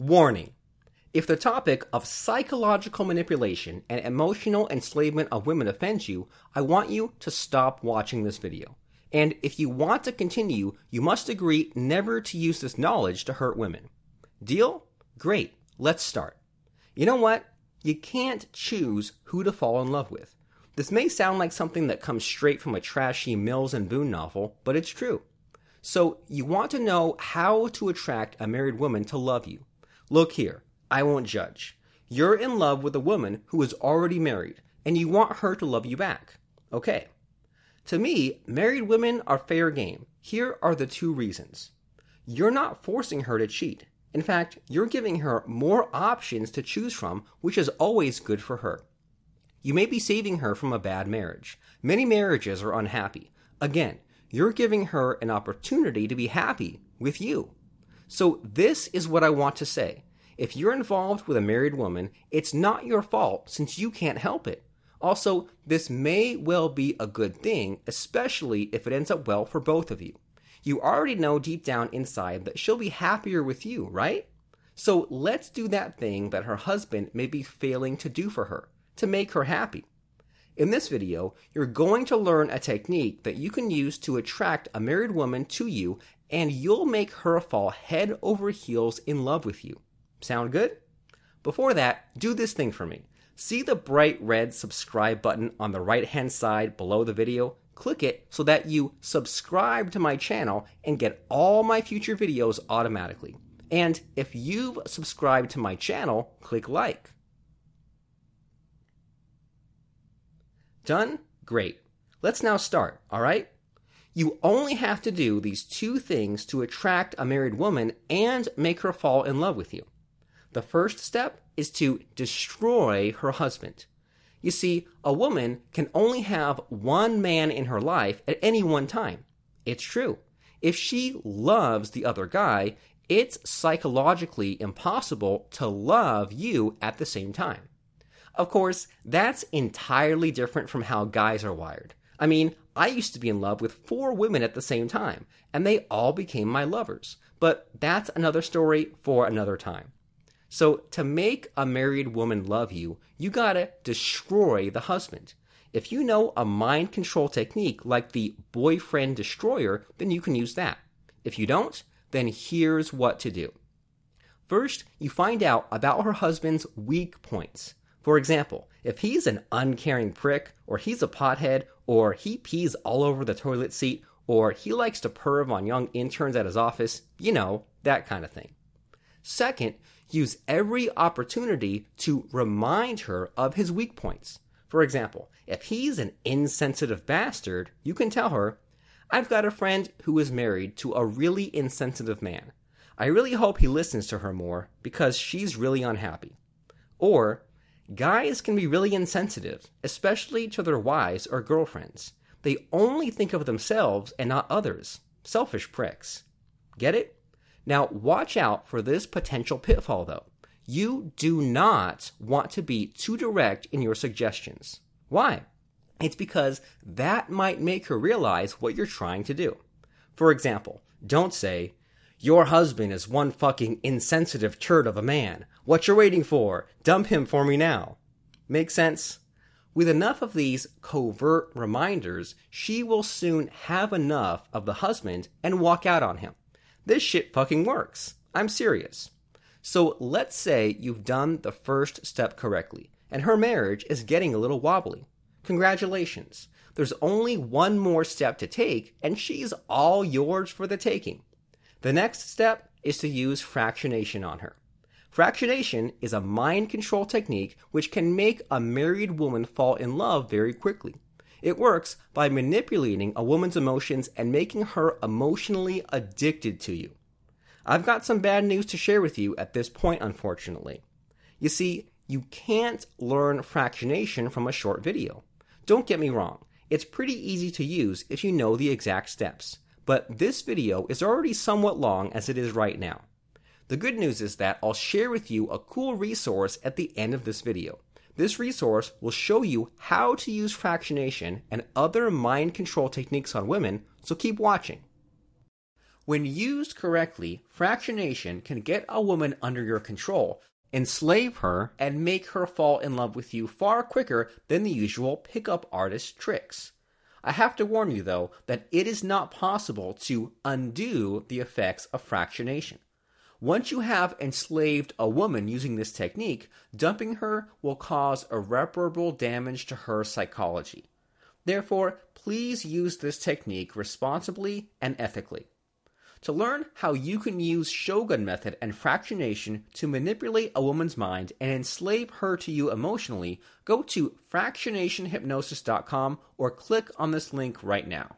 Warning. If the topic of psychological manipulation and emotional enslavement of women offends you, I want you to stop watching this video. And if you want to continue, you must agree never to use this knowledge to hurt women. Deal? Great. Let's start. You know what? You can't choose who to fall in love with. This may sound like something that comes straight from a trashy Mills and Boon novel, but it's true. So, you want to know how to attract a married woman to love you. Look here, I won't judge. You're in love with a woman who is already married, and you want her to love you back. Okay. To me, married women are fair game. Here are the two reasons. You're not forcing her to cheat. In fact, you're giving her more options to choose from, which is always good for her. You may be saving her from a bad marriage. Many marriages are unhappy. Again, you're giving her an opportunity to be happy with you. So, this is what I want to say. If you're involved with a married woman, it's not your fault since you can't help it. Also, this may well be a good thing, especially if it ends up well for both of you. You already know deep down inside that she'll be happier with you, right? So let's do that thing that her husband may be failing to do for her to make her happy. In this video, you're going to learn a technique that you can use to attract a married woman to you, and you'll make her fall head over heels in love with you. Sound good? Before that, do this thing for me. See the bright red subscribe button on the right hand side below the video? Click it so that you subscribe to my channel and get all my future videos automatically. And if you've subscribed to my channel, click like. Done? Great. Let's now start, alright? You only have to do these two things to attract a married woman and make her fall in love with you. The first step is to destroy her husband. You see, a woman can only have one man in her life at any one time. It's true. If she loves the other guy, it's psychologically impossible to love you at the same time. Of course, that's entirely different from how guys are wired. I mean, I used to be in love with four women at the same time, and they all became my lovers. But that's another story for another time. So, to make a married woman love you, you gotta destroy the husband. If you know a mind control technique like the boyfriend destroyer, then you can use that. If you don't, then here's what to do. First, you find out about her husband's weak points. For example, if he's an uncaring prick, or he's a pothead, or he pees all over the toilet seat, or he likes to perv on young interns at his office, you know, that kind of thing. Second, use every opportunity to remind her of his weak points. For example, if he's an insensitive bastard, you can tell her, I've got a friend who is married to a really insensitive man. I really hope he listens to her more because she's really unhappy. Or, guys can be really insensitive, especially to their wives or girlfriends. They only think of themselves and not others. Selfish pricks. Get it? Now, watch out for this potential pitfall, though. You do not want to be too direct in your suggestions. Why? It's because that might make her realize what you're trying to do. For example, don't say, Your husband is one fucking insensitive turd of a man. What you're waiting for? Dump him for me now. Make sense? With enough of these covert reminders, she will soon have enough of the husband and walk out on him. This shit fucking works. I'm serious. So let's say you've done the first step correctly, and her marriage is getting a little wobbly. Congratulations. There's only one more step to take, and she's all yours for the taking. The next step is to use fractionation on her. Fractionation is a mind control technique which can make a married woman fall in love very quickly. It works by manipulating a woman's emotions and making her emotionally addicted to you. I've got some bad news to share with you at this point, unfortunately. You see, you can't learn fractionation from a short video. Don't get me wrong, it's pretty easy to use if you know the exact steps, but this video is already somewhat long as it is right now. The good news is that I'll share with you a cool resource at the end of this video. This resource will show you how to use fractionation and other mind control techniques on women, so keep watching. When used correctly, fractionation can get a woman under your control, enslave her, and make her fall in love with you far quicker than the usual pickup artist tricks. I have to warn you, though, that it is not possible to undo the effects of fractionation. Once you have enslaved a woman using this technique, dumping her will cause irreparable damage to her psychology. Therefore, please use this technique responsibly and ethically. To learn how you can use Shogun method and fractionation to manipulate a woman's mind and enslave her to you emotionally, go to fractionationhypnosis.com or click on this link right now.